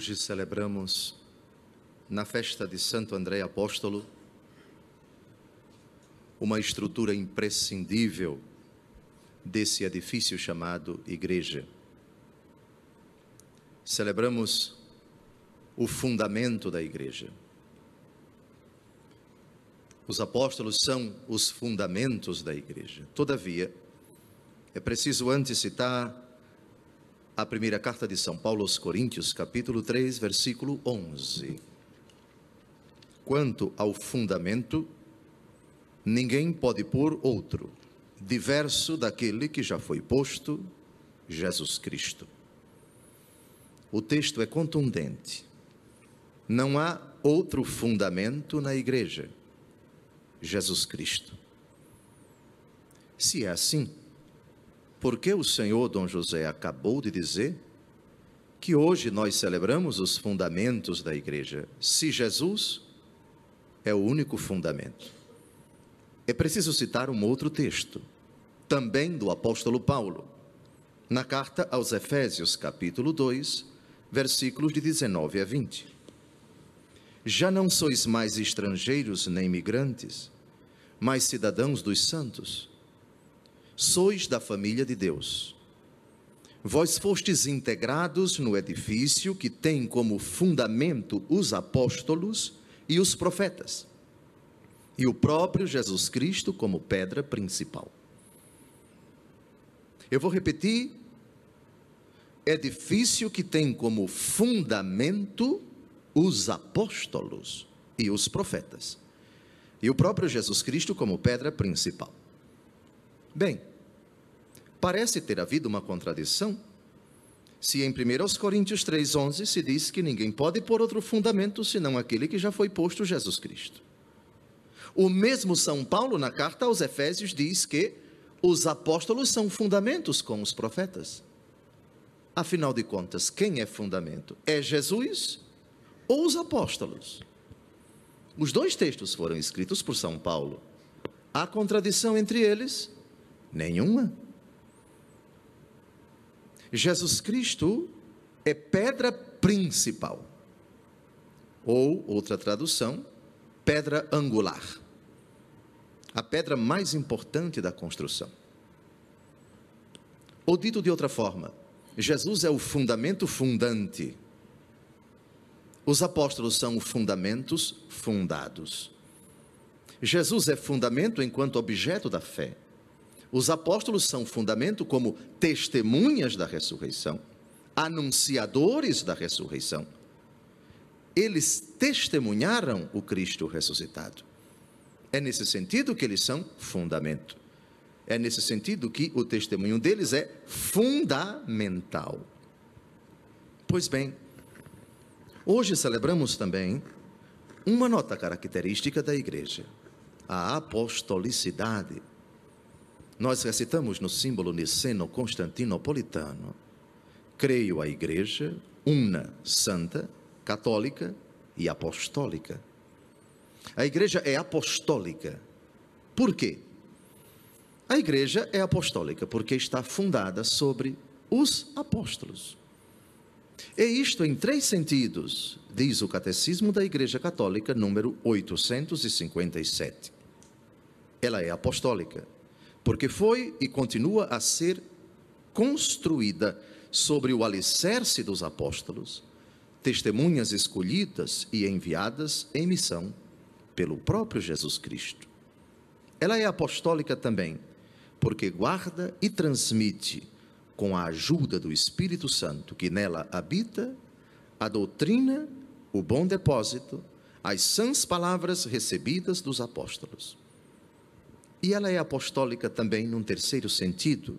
Hoje celebramos, na festa de Santo André Apóstolo, uma estrutura imprescindível desse edifício chamado Igreja. Celebramos o fundamento da Igreja. Os apóstolos são os fundamentos da Igreja. Todavia, é preciso antes citar a primeira carta de São Paulo aos Coríntios, capítulo 3, versículo 11. Quanto ao fundamento, ninguém pode pôr outro, diverso daquele que já foi posto, Jesus Cristo. O texto é contundente. Não há outro fundamento na igreja, Jesus Cristo. Se é assim, porque o Senhor Dom José acabou de dizer que hoje nós celebramos os fundamentos da igreja. Se Jesus é o único fundamento. É preciso citar um outro texto, também do apóstolo Paulo, na carta aos Efésios, capítulo 2, versículos de 19 a 20. Já não sois mais estrangeiros nem migrantes, mas cidadãos dos santos sois da família de Deus. Vós fostes integrados no edifício que tem como fundamento os apóstolos e os profetas, e o próprio Jesus Cristo como pedra principal. Eu vou repetir: edifício que tem como fundamento os apóstolos e os profetas, e o próprio Jesus Cristo como pedra principal. Bem, Parece ter havido uma contradição. Se em 1 Coríntios 3,11 se diz que ninguém pode pôr outro fundamento senão aquele que já foi posto Jesus Cristo. O mesmo São Paulo, na carta aos Efésios, diz que os apóstolos são fundamentos com os profetas. Afinal de contas, quem é fundamento? É Jesus ou os apóstolos? Os dois textos foram escritos por São Paulo. Há contradição entre eles? Nenhuma. Jesus Cristo é pedra principal. Ou, outra tradução, pedra angular. A pedra mais importante da construção. Ou dito de outra forma, Jesus é o fundamento fundante. Os apóstolos são fundamentos fundados. Jesus é fundamento enquanto objeto da fé. Os apóstolos são fundamento como testemunhas da ressurreição, anunciadores da ressurreição. Eles testemunharam o Cristo ressuscitado. É nesse sentido que eles são fundamento. É nesse sentido que o testemunho deles é fundamental. Pois bem, hoje celebramos também uma nota característica da igreja, a apostolicidade nós recitamos no símbolo niceno-constantinopolitano: Creio a Igreja, una, santa, católica e apostólica. A Igreja é apostólica. Por quê? A Igreja é apostólica porque está fundada sobre os apóstolos. É isto em três sentidos, diz o Catecismo da Igreja Católica, número 857. Ela é apostólica porque foi e continua a ser construída sobre o alicerce dos apóstolos, testemunhas escolhidas e enviadas em missão pelo próprio Jesus Cristo. Ela é apostólica também, porque guarda e transmite, com a ajuda do Espírito Santo que nela habita, a doutrina, o bom depósito, as sãs palavras recebidas dos apóstolos. E ela é apostólica também num terceiro sentido,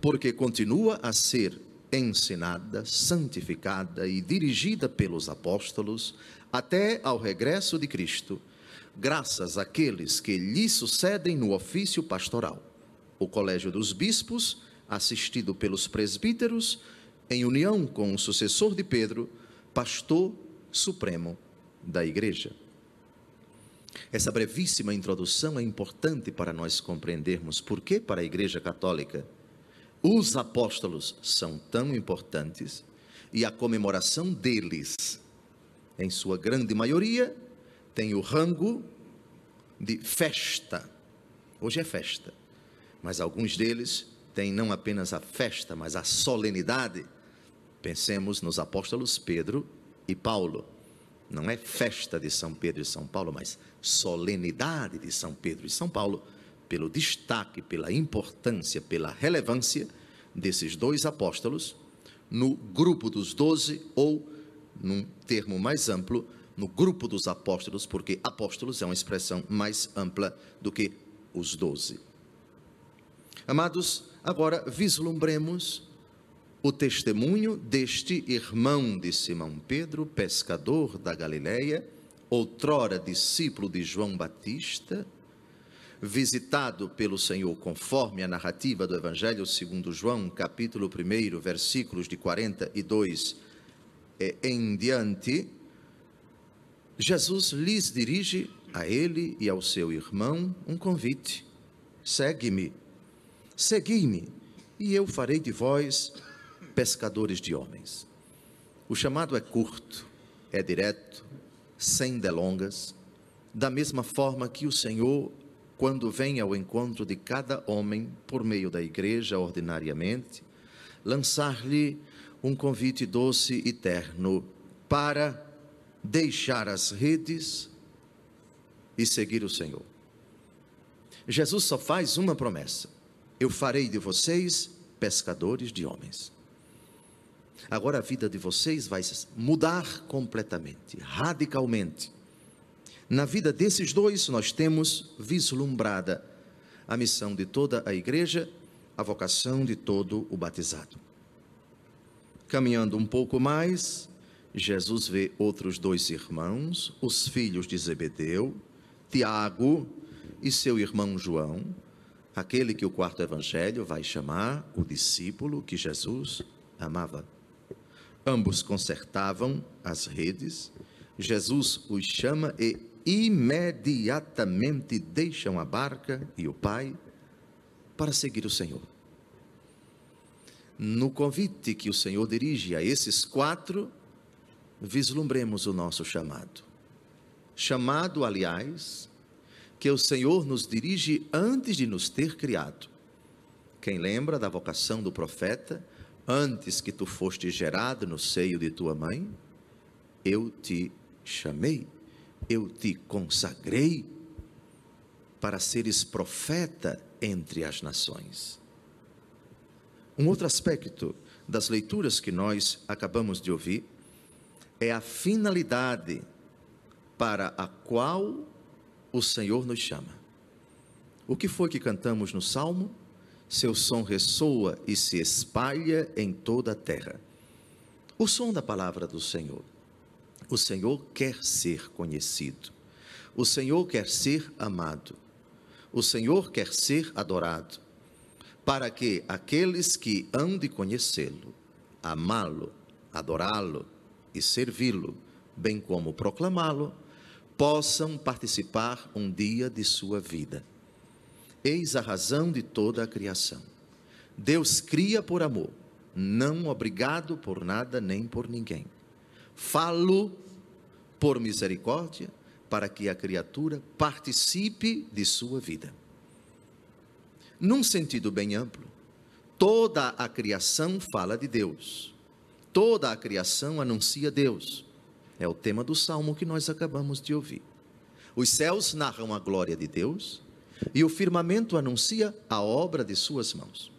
porque continua a ser ensinada, santificada e dirigida pelos apóstolos até ao regresso de Cristo, graças àqueles que lhe sucedem no ofício pastoral. O Colégio dos Bispos, assistido pelos presbíteros, em união com o sucessor de Pedro, pastor supremo da Igreja. Essa brevíssima introdução é importante para nós compreendermos por que, para a Igreja Católica, os apóstolos são tão importantes e a comemoração deles, em sua grande maioria, tem o rango de festa. Hoje é festa, mas alguns deles têm não apenas a festa, mas a solenidade. Pensemos nos apóstolos Pedro e Paulo. Não é festa de São Pedro e São Paulo, mas solenidade de São Pedro e São Paulo, pelo destaque, pela importância, pela relevância desses dois apóstolos no grupo dos doze, ou, num termo mais amplo, no grupo dos apóstolos, porque apóstolos é uma expressão mais ampla do que os doze. Amados, agora vislumbremos o testemunho deste irmão de Simão Pedro, pescador da Galileia, outrora discípulo de João Batista, visitado pelo Senhor, conforme a narrativa do Evangelho segundo João, capítulo 1, versículos de 42 em diante, Jesus lhes dirige a ele e ao seu irmão um convite: segue-me, segui-me, e eu farei de vós pescadores de homens. O chamado é curto, é direto, sem delongas, da mesma forma que o Senhor, quando vem ao encontro de cada homem por meio da igreja ordinariamente, lançar-lhe um convite doce e terno para deixar as redes e seguir o Senhor. Jesus só faz uma promessa: eu farei de vocês pescadores de homens. Agora a vida de vocês vai mudar completamente, radicalmente. Na vida desses dois, nós temos vislumbrada a missão de toda a igreja, a vocação de todo o batizado. Caminhando um pouco mais, Jesus vê outros dois irmãos, os filhos de Zebedeu, Tiago e seu irmão João, aquele que o quarto evangelho vai chamar o discípulo que Jesus amava. Ambos consertavam as redes. Jesus os chama e imediatamente deixam a barca e o pai para seguir o Senhor. No convite que o Senhor dirige a esses quatro, vislumbremos o nosso chamado. Chamado, aliás, que o Senhor nos dirige antes de nos ter criado. Quem lembra da vocação do profeta? Antes que tu foste gerado no seio de tua mãe, eu te chamei, eu te consagrei para seres profeta entre as nações. Um outro aspecto das leituras que nós acabamos de ouvir é a finalidade para a qual o Senhor nos chama. O que foi que cantamos no Salmo? Seu som ressoa e se espalha em toda a terra. O som da palavra do Senhor. O Senhor quer ser conhecido. O Senhor quer ser amado. O Senhor quer ser adorado. Para que aqueles que hão de conhecê-lo, amá-lo, adorá-lo e servi-lo, bem como proclamá-lo, possam participar um dia de sua vida. Eis a razão de toda a criação. Deus cria por amor, não obrigado por nada nem por ninguém. Falo por misericórdia, para que a criatura participe de sua vida. Num sentido bem amplo, toda a criação fala de Deus. Toda a criação anuncia Deus. É o tema do salmo que nós acabamos de ouvir. Os céus narram a glória de Deus, e o firmamento anuncia a obra de suas mãos.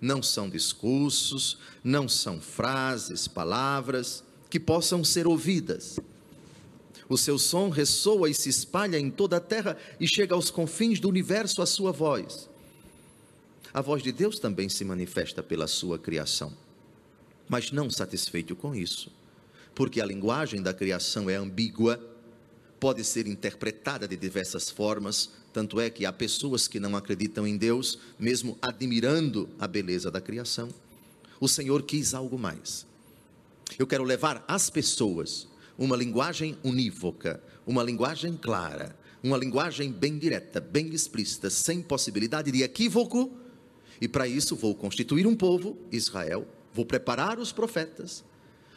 Não são discursos, não são frases, palavras que possam ser ouvidas. O seu som ressoa e se espalha em toda a terra e chega aos confins do universo a sua voz. A voz de Deus também se manifesta pela sua criação. Mas não satisfeito com isso, porque a linguagem da criação é ambígua, pode ser interpretada de diversas formas, tanto é que há pessoas que não acreditam em Deus, mesmo admirando a beleza da criação. O Senhor quis algo mais. Eu quero levar às pessoas uma linguagem unívoca, uma linguagem clara, uma linguagem bem direta, bem explícita, sem possibilidade de equívoco. E para isso vou constituir um povo, Israel, vou preparar os profetas,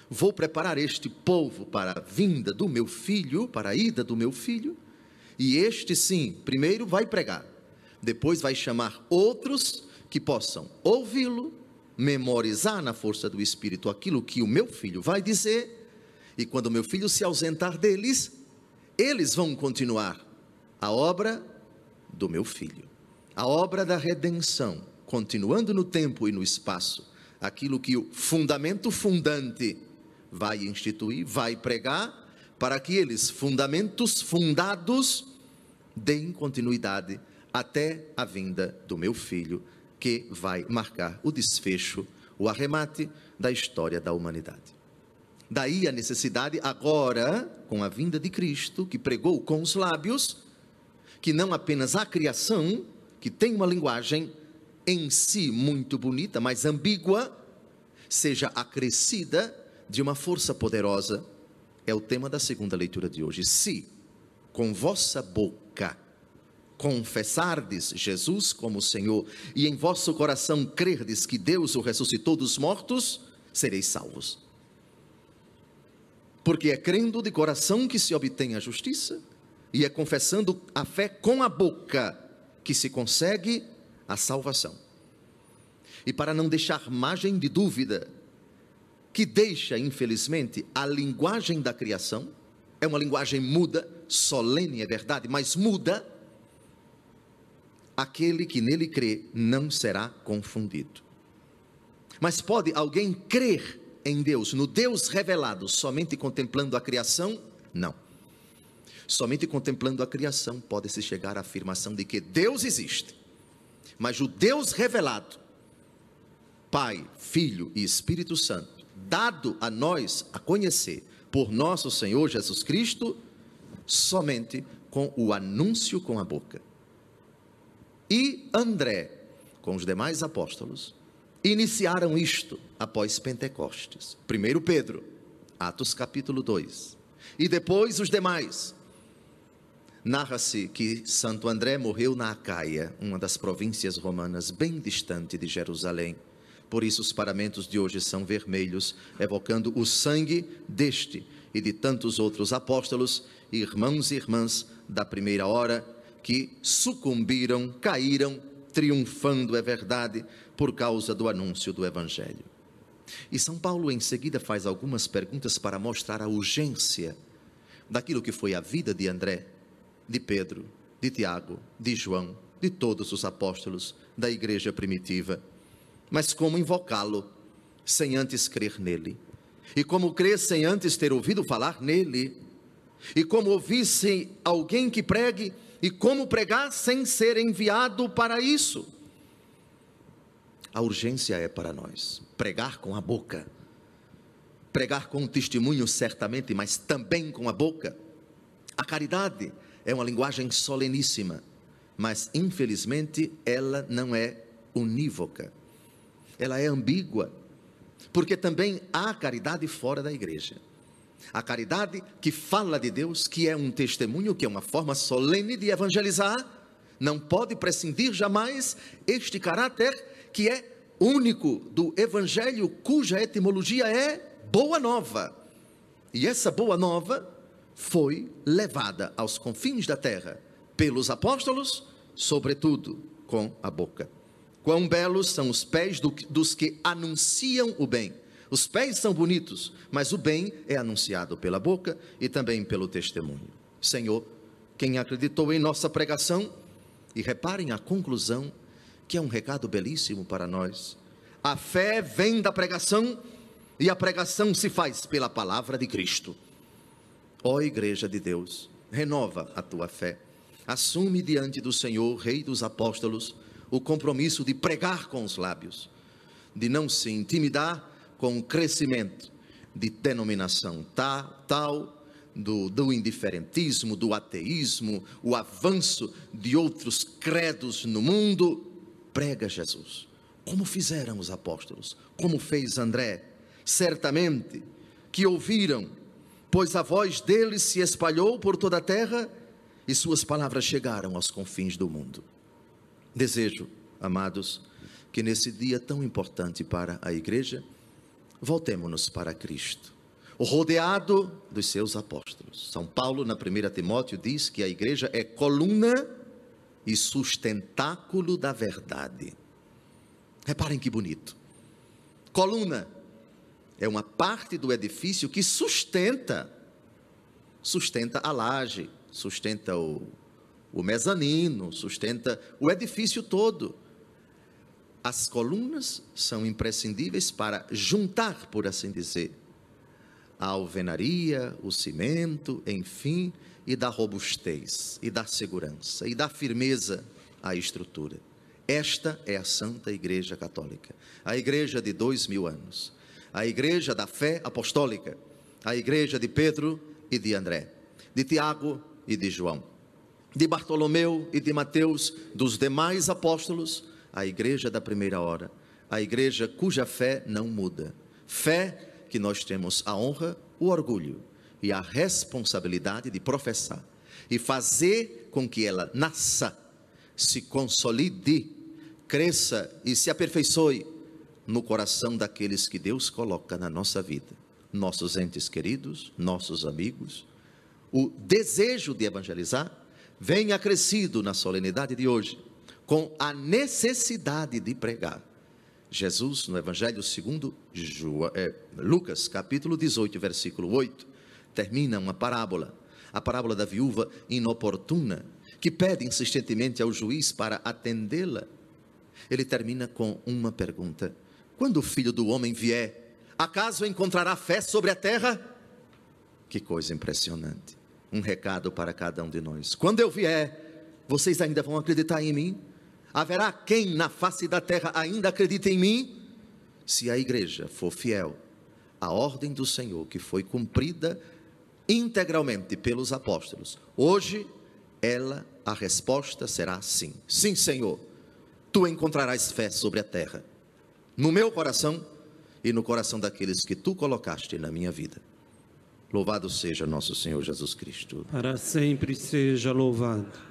vou preparar este povo para a vinda do meu filho, para a ida do meu filho, e este sim, primeiro vai pregar, depois vai chamar outros que possam ouvi-lo, memorizar na força do Espírito aquilo que o meu filho vai dizer, e quando o meu filho se ausentar deles, eles vão continuar a obra do meu filho, a obra da redenção, continuando no tempo e no espaço, aquilo que o fundamento fundante vai instituir, vai pregar, para que eles, fundamentos fundados, deem continuidade até a vinda do meu filho, que vai marcar o desfecho, o arremate da história da humanidade. Daí a necessidade agora, com a vinda de Cristo, que pregou com os lábios, que não apenas a criação, que tem uma linguagem em si muito bonita, mas ambígua, seja acrescida de uma força poderosa, é o tema da segunda leitura de hoje. Se com vossa boca confessardes Jesus como Senhor e em vosso coração crerdes que Deus o ressuscitou dos mortos, sereis salvos. Porque é crendo de coração que se obtém a justiça, e é confessando a fé com a boca que se consegue a salvação. E para não deixar margem de dúvida, que deixa, infelizmente, a linguagem da criação, é uma linguagem muda, solene, é verdade, mas muda, aquele que nele crê não será confundido. Mas pode alguém crer em Deus, no Deus revelado, somente contemplando a criação? Não. Somente contemplando a criação pode-se chegar à afirmação de que Deus existe. Mas o Deus revelado, Pai, Filho e Espírito Santo, dado a nós a conhecer por nosso Senhor Jesus Cristo, somente com o anúncio com a boca. E André, com os demais apóstolos, iniciaram isto após Pentecostes. Primeiro Pedro, Atos capítulo 2. E depois os demais. Narra-se que Santo André morreu na Acaia, uma das províncias romanas bem distante de Jerusalém por isso os paramentos de hoje são vermelhos, evocando o sangue deste e de tantos outros apóstolos, irmãos e irmãs da primeira hora, que sucumbiram, caíram, triunfando, é verdade, por causa do anúncio do Evangelho. E São Paulo em seguida faz algumas perguntas para mostrar a urgência daquilo que foi a vida de André, de Pedro, de Tiago, de João, de todos os apóstolos da igreja primitiva mas como invocá-lo sem antes crer nele? E como crer sem antes ter ouvido falar nele? E como ouvir sem alguém que pregue? E como pregar sem ser enviado para isso? A urgência é para nós pregar com a boca, pregar com o testemunho, certamente, mas também com a boca. A caridade é uma linguagem soleníssima, mas infelizmente ela não é unívoca ela é ambígua, porque também há caridade fora da igreja. A caridade que fala de Deus, que é um testemunho, que é uma forma solene de evangelizar, não pode prescindir jamais este caráter que é único do evangelho, cuja etimologia é boa nova. E essa boa nova foi levada aos confins da terra pelos apóstolos, sobretudo com a boca. Quão belos são os pés do, dos que anunciam o bem. Os pés são bonitos, mas o bem é anunciado pela boca e também pelo testemunho. Senhor, quem acreditou em nossa pregação, e reparem a conclusão, que é um recado belíssimo para nós. A fé vem da pregação e a pregação se faz pela palavra de Cristo. Ó Igreja de Deus, renova a tua fé. Assume diante do Senhor, Rei dos Apóstolos, o compromisso de pregar com os lábios, de não se intimidar com o crescimento de denominação tal, do, do indiferentismo, do ateísmo, o avanço de outros credos no mundo. Prega Jesus, como fizeram os apóstolos, como fez André, certamente que ouviram, pois a voz deles se espalhou por toda a terra e suas palavras chegaram aos confins do mundo. Desejo, amados, que nesse dia tão importante para a igreja, voltemos-nos para Cristo. rodeado dos seus apóstolos. São Paulo, na 1 Timóteo, diz que a igreja é coluna e sustentáculo da verdade. Reparem que bonito. Coluna é uma parte do edifício que sustenta, sustenta a laje, sustenta o, o mezanino, sustenta o edifício todo. As colunas são imprescindíveis para juntar, por assim dizer, a alvenaria, o cimento, enfim, e dar robustez, e dar segurança, e dar firmeza à estrutura. Esta é a Santa Igreja Católica, a igreja de dois mil anos, a igreja da fé apostólica, a igreja de Pedro e de André, de Tiago e de João, de Bartolomeu e de Mateus, dos demais apóstolos, a igreja da primeira hora, a igreja cuja fé não muda. Fé que nós temos a honra, o orgulho e a responsabilidade de professar e fazer com que ela nasça, se consolide, cresça e se aperfeiçoe no coração daqueles que Deus coloca na nossa vida, nossos entes queridos, nossos amigos. O desejo de evangelizar vem acrescido na solenidade de hoje com a necessidade de pregar. Jesus, no Evangelho segundo é, Lucas, capítulo 18, versículo 8, termina uma parábola, a parábola da viúva inoportuna, que pede insistentemente ao juiz para atendê-la. Ele termina com uma pergunta: Quando o filho do homem vier, acaso encontrará fé sobre a terra? Que coisa impressionante. Um recado para cada um de nós. Quando eu vier, vocês ainda vão acreditar em mim? Haverá quem na face da terra ainda acredite em mim? Se a igreja for fiel à ordem do Senhor, que foi cumprida integralmente pelos apóstolos, hoje ela, a resposta será sim. Sim, Senhor, tu encontrarás fé sobre a terra, no meu coração e no coração daqueles que tu colocaste na minha vida. Louvado seja nosso Senhor Jesus Cristo. Para sempre seja louvado.